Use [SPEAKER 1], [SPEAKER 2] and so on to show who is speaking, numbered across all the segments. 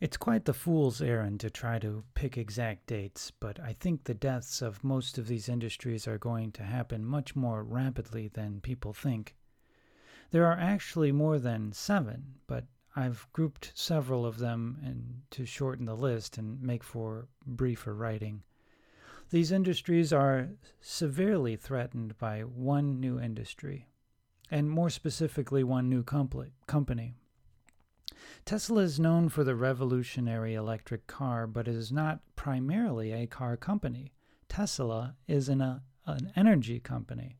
[SPEAKER 1] It's quite the fool's errand to try to pick exact dates, but I think the deaths of most of these industries are going to happen much more rapidly than people think. There are actually more than seven, but I've grouped several of them and to shorten the list and make for briefer writing. These industries are severely threatened by one new industry, and more specifically, one new company. Tesla is known for the revolutionary electric car, but it is not primarily a car company. Tesla is an, uh, an energy company.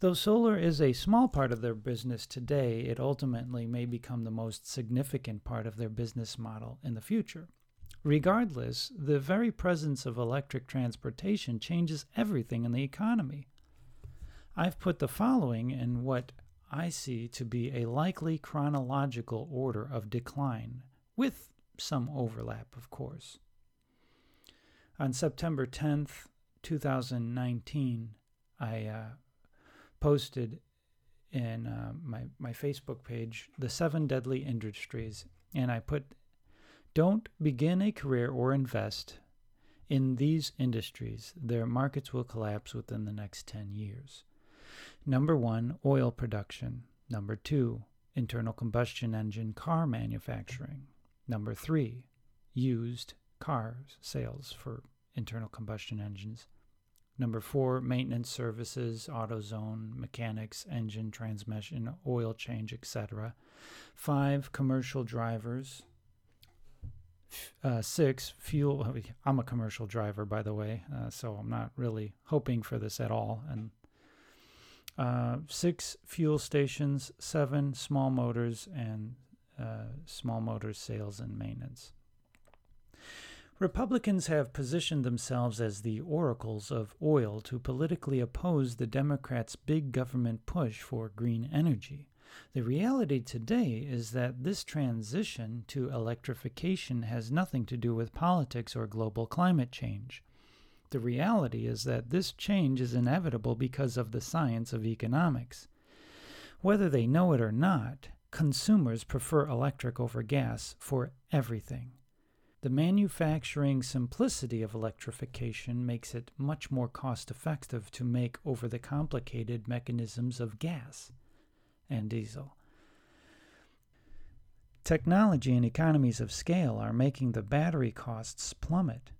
[SPEAKER 1] Though solar is a small part of their business today, it ultimately may become the most significant part of their business model in the future. Regardless, the very presence of electric transportation changes everything in the economy. I've put the following in what I see to be a likely chronological order of decline, with some overlap, of course. On September 10th, 2019, I uh, posted in uh, my, my Facebook page the seven deadly industries, and I put, Don't begin a career or invest in these industries. Their markets will collapse within the next 10 years. Number one, oil production. Number two, internal combustion engine car manufacturing. Number three, used cars sales for internal combustion engines. Number four, maintenance services, AutoZone, mechanics, engine, transmission, oil change, etc. Five, commercial drivers. Uh, six, fuel. I'm a commercial driver, by the way, uh, so I'm not really hoping for this at all. And uh, six fuel stations, seven small motors, and uh, small motors sales and maintenance. Republicans have positioned themselves as the oracles of oil to politically oppose the Democrats' big government push for green energy. The reality today is that this transition to electrification has nothing to do with politics or global climate change. The reality is that this change is inevitable because of the science of economics. Whether they know it or not, consumers prefer electric over gas for everything. The manufacturing simplicity of electrification makes it much more cost effective to make over the complicated mechanisms of gas and diesel. Technology and economies of scale are making the battery costs plummet.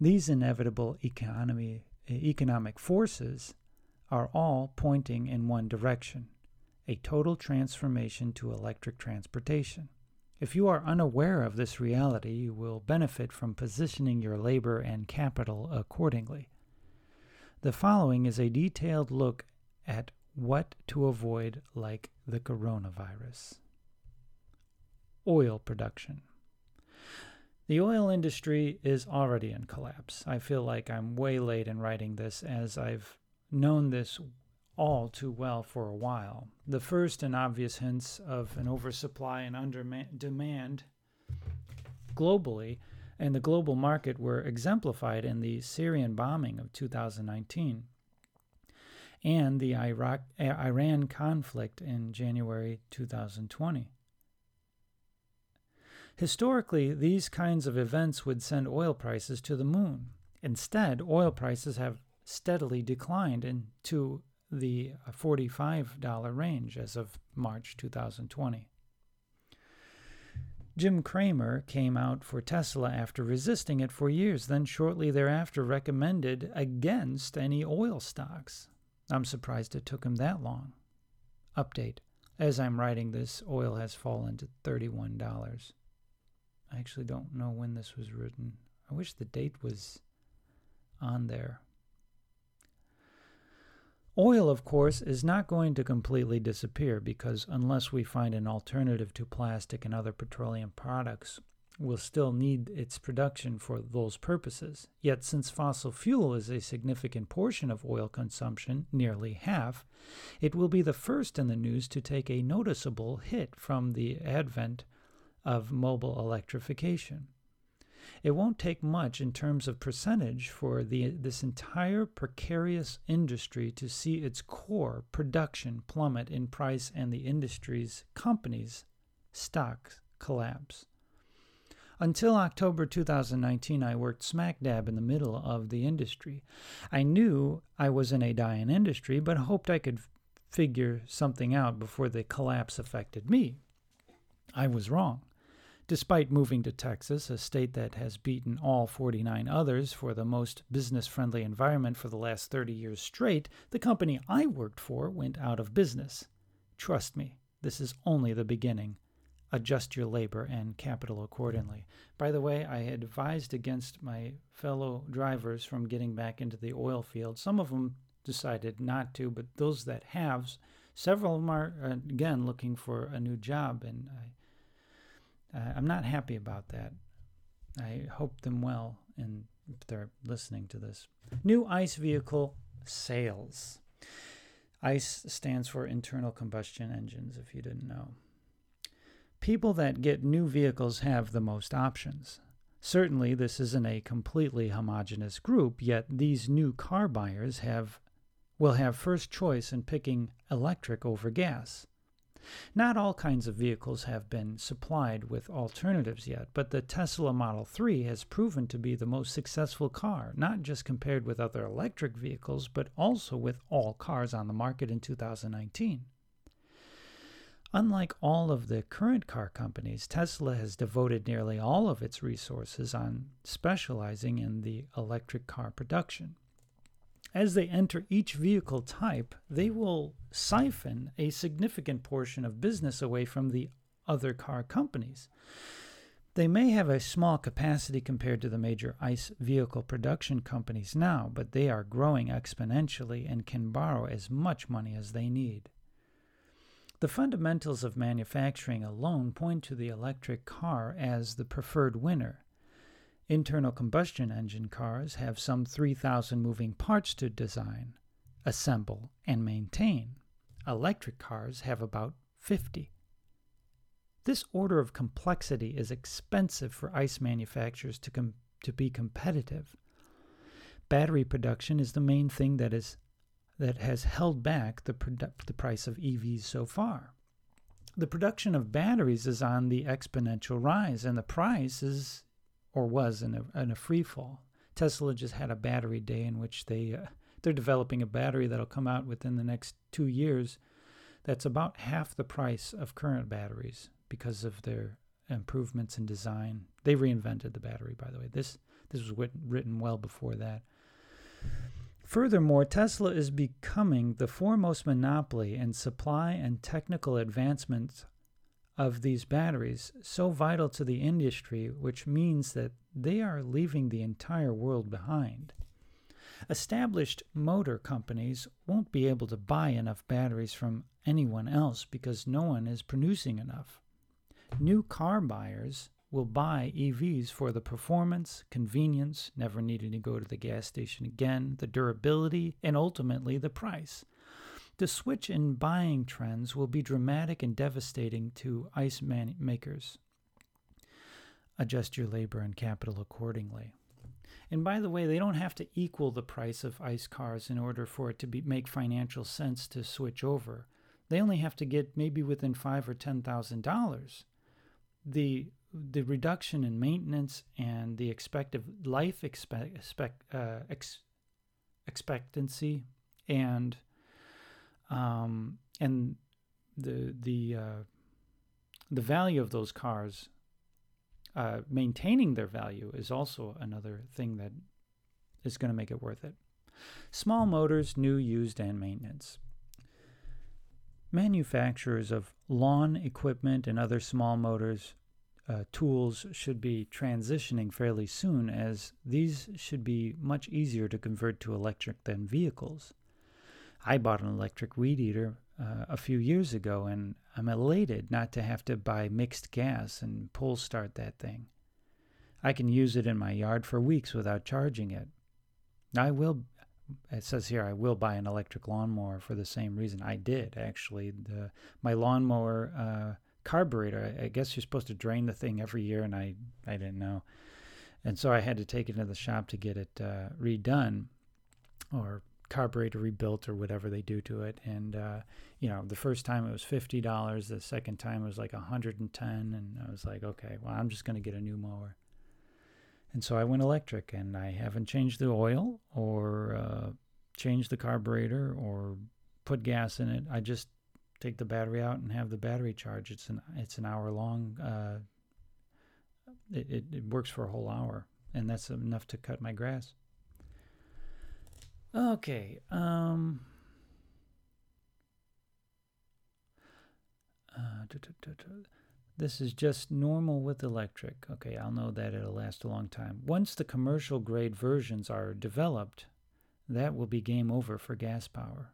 [SPEAKER 1] These inevitable economy, eh, economic forces are all pointing in one direction a total transformation to electric transportation. If you are unaware of this reality, you will benefit from positioning your labor and capital accordingly. The following is a detailed look at what to avoid, like the coronavirus. Oil production. The oil industry is already in collapse. I feel like I'm way late in writing this as I've known this all too well for a while. The first and obvious hints of an oversupply and under demand globally and the global market were exemplified in the Syrian bombing of 2019 and the Iraq, Iran conflict in January 2020. Historically, these kinds of events would send oil prices to the moon. Instead, oil prices have steadily declined into the $45 range as of March 2020. Jim Cramer came out for Tesla after resisting it for years, then shortly thereafter recommended against any oil stocks. I'm surprised it took him that long. Update. As I'm writing this, oil has fallen to $31. I actually don't know when this was written. I wish the date was on there. Oil, of course, is not going to completely disappear because unless we find an alternative to plastic and other petroleum products, we'll still need its production for those purposes. Yet, since fossil fuel is a significant portion of oil consumption, nearly half, it will be the first in the news to take a noticeable hit from the advent of mobile electrification. It won't take much in terms of percentage for the, this entire precarious industry to see its core production plummet in price and the industry's companies' stocks collapse. Until October 2019, I worked smack dab in the middle of the industry. I knew I was in a dying industry, but hoped I could figure something out before the collapse affected me. I was wrong. Despite moving to Texas, a state that has beaten all 49 others for the most business friendly environment for the last 30 years straight, the company I worked for went out of business. Trust me, this is only the beginning. Adjust your labor and capital accordingly. By the way, I advised against my fellow drivers from getting back into the oil field. Some of them decided not to, but those that have, several of them are, uh, again, looking for a new job, and I uh, I'm not happy about that. I hope them well, and if they're listening to this. New ICE vehicle sales. ICE stands for internal combustion engines, if you didn't know. People that get new vehicles have the most options. Certainly, this isn't a completely homogenous group, yet these new car buyers have will have first choice in picking electric over gas. Not all kinds of vehicles have been supplied with alternatives yet, but the Tesla Model 3 has proven to be the most successful car, not just compared with other electric vehicles, but also with all cars on the market in 2019. Unlike all of the current car companies, Tesla has devoted nearly all of its resources on specializing in the electric car production as they enter each vehicle type, they hmm. will siphon a significant portion of business away from the other car companies. They may have a small capacity compared to the major ICE vehicle production companies now, but they are growing exponentially and can borrow as much money as they need. The fundamentals of manufacturing alone point to the electric car as the preferred winner. Internal combustion engine cars have some 3,000 moving parts to design, assemble, and maintain. Electric cars have about 50. This order of complexity is expensive for ICE manufacturers to, com- to be competitive. Battery production is the main thing that is that has held back the, produ- the price of EVs so far. The production of batteries is on the exponential rise, and the price is or was in a, in a free fall. Tesla just had a battery day in which they uh, they're developing a battery that'll come out within the next two years. That's about half the price of current batteries because of their improvements in design. They reinvented the battery, by the way. This this was written, written well before that. Furthermore, Tesla is becoming the foremost monopoly in supply and technical advancements of these batteries so vital to the industry, which means that they are leaving the entire world behind. Established motor companies won't be able to buy enough batteries from anyone else because no one is producing enough. New car buyers will buy EVs for the performance, convenience, never needing to go to the gas station again, the durability, and ultimately the price. The switch in buying trends will be dramatic and devastating to ice man- makers. Adjust your labor and capital accordingly. And by the way, they don't have to equal the price of ICE cars in order for it to be, make financial sense to switch over. They only have to get maybe within five or ten thousand dollars. The the reduction in maintenance and the expected life expect, expect, uh, ex, expectancy and um, and the the uh, the value of those cars, uh, maintaining their value is also another thing that is going to make it worth it. Small motors, new, used, and maintenance. Manufacturers of lawn equipment and other small motors uh, tools should be transitioning fairly soon, as these should be much easier to convert to electric than vehicles. I bought an electric weed eater uh, a few years ago, and I'm elated not to have to buy mixed gas and pull start that thing. I can use it in my yard for weeks without charging it. I will, it says here, I will buy an electric lawnmower for the same reason. I did, actually. The, my lawnmower uh, carburetor, I, guess you're supposed to drain the thing every year, and I, I didn't know. And so I had to take it to the shop to get it uh, redone or carburetor rebuilt or whatever they do to it. And, uh, you know, the first time it was $50. The second time it was like 110 And I was like, okay, well, I'm just going to get a new mower. And so I went electric and I haven't changed the oil or uh, changed the carburetor or put gas in it. I just take the battery out and have the battery charge. It's an, it's an hour long. Uh, it, it, it works for a whole hour and that's enough to cut my grass. Okay. Um. Uh, this is just normal with electric. Okay, I'll know that it'll last a long time. Once the commercial grade versions are developed, that will be game over for gas power.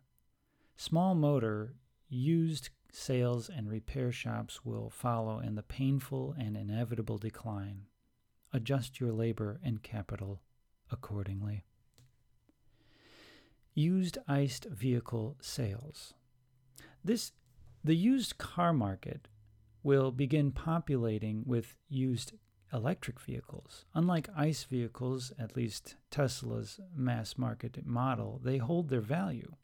[SPEAKER 1] Small motor, used sales, and repair shops will follow in the painful and inevitable decline. Adjust your labor and capital accordingly used iced vehicle sales. This the used car market will begin populating with used electric vehicles. Unlike ICE vehicles, at least Tesla's mass market model, they hold their value.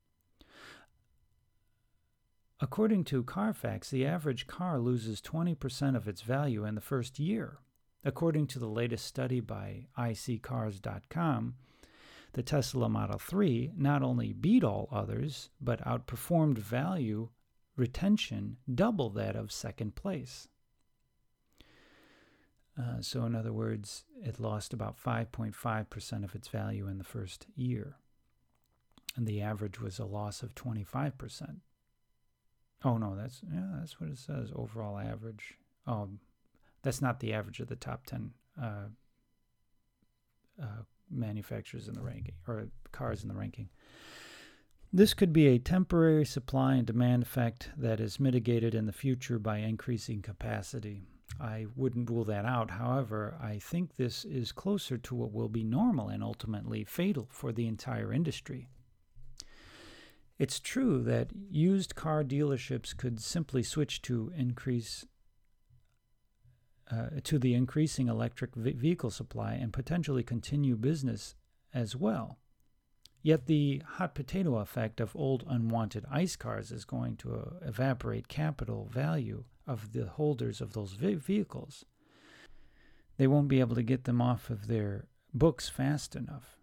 [SPEAKER 1] According to Carfax, the average car loses 20% of its value in the first year. According to the latest study by iSeeCars.com, the Tesla Model 3 not only beat all others, but outperformed value retention double that of second place. Uh, so, in other words, it lost about 5.5% of its value in the first year. And the average was a loss of 25%. Oh, no, that's, yeah, that's what it says overall average. Oh, that's not the average of the top 10 uh, uh, manufacturers in the ranking or cars in the ranking. This could be a temporary supply and demand effect that is mitigated in the future by increasing capacity. I wouldn't rule that out. However, I think this is closer to what will be normal and ultimately fatal for the entire industry. It's true that used car dealerships could simply switch to increase uh, to the increasing electric vehicle supply and potentially continue business as well. Yet the hot potato effect of old unwanted ICE cars is going to uh, evaporate capital value of the holders of those vehicles. They won't be able to get them off of their books fast enough.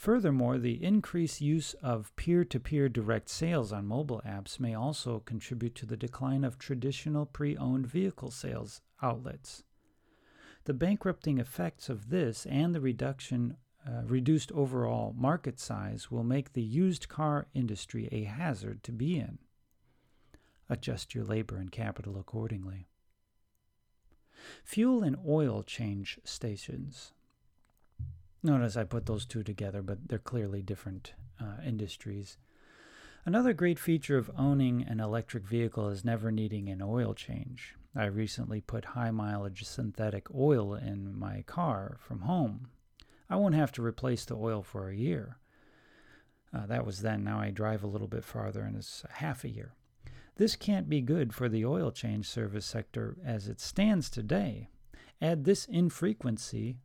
[SPEAKER 1] Furthermore, the increased use of peer to peer direct sales on mobile apps may also contribute to the decline of traditional pre owned vehicle sales outlets. The bankrupting effects of this and the reduction uh, reduced overall market size will make the used car industry a hazard to be in. Adjust your labor and capital accordingly. Fuel and oil change stations. Notice I put those two together, but they're clearly different uh, industries. Another great feature of owning an electric vehicle is never needing an oil change. I recently put high mileage synthetic oil in my car from home. I won't have to replace the oil for a year. Uh, that was then. Now I drive a little bit farther and it's half a year. This can't be good for the oil change service sector as it stands today. Add this infrequency,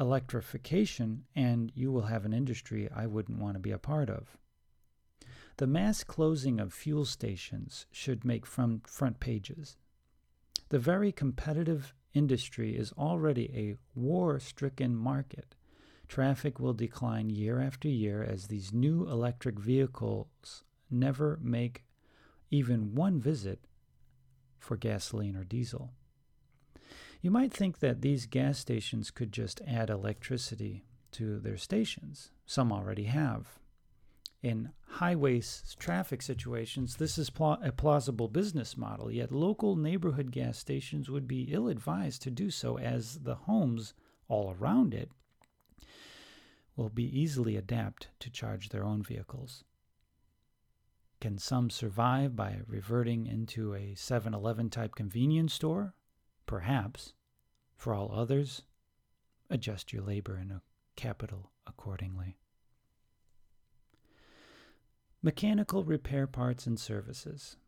[SPEAKER 1] electrification, and you will have an industry I wouldn't want to be a part of. The mass closing of fuel stations should make front, front pages. The very competitive industry is already a war stricken market. Traffic will decline year after year as these new electric vehicles never make even one visit for gasoline or diesel. You might think that these gas stations could just add electricity to their stations. Some already have. In highway traffic situations, this is pl- a plausible business model, yet local neighborhood gas stations would be ill advised to do so as the homes all around it will be easily adapt to charge their own vehicles. Can some survive by reverting into a 7 Eleven type convenience store? Perhaps. For all others, adjust your labor and capital accordingly. Mechanical repair parts and services.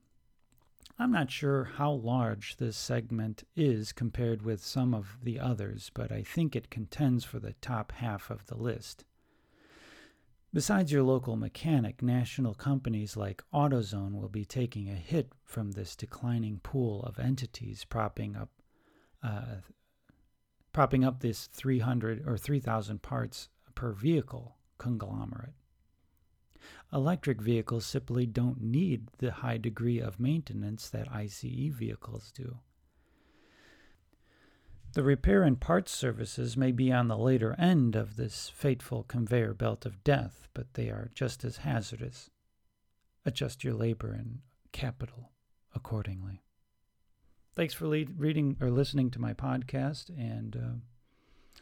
[SPEAKER 1] I'm not sure how large this segment is compared with some of the others, but I think it contends for the top half of the list. Besides your local mechanic, national companies like AutoZone will be taking a hit from this declining pool of entities propping up uh, propping up this 300 or 3,000 parts per vehicle conglomerate. Electric vehicles simply don't need the high degree of maintenance that ICE vehicles do. The repair and parts services may be on the later end of this fateful conveyor belt of death, but they are just as hazardous. Adjust your labor and capital accordingly. Thanks for reading or listening to my podcast, and uh,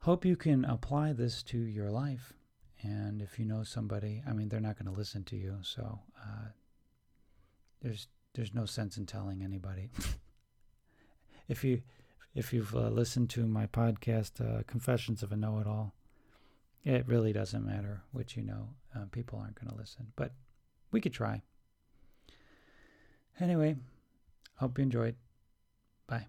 [SPEAKER 1] hope you can apply this to your life. And if you know somebody, I mean, they're not going to listen to you, so uh, there's there's no sense in telling anybody. if you if you've uh, listened to my podcast, uh, Confessions of a Know It All, it really doesn't matter what you know. Uh, people aren't going to listen, but we could try. Anyway, hope you enjoyed. Bye.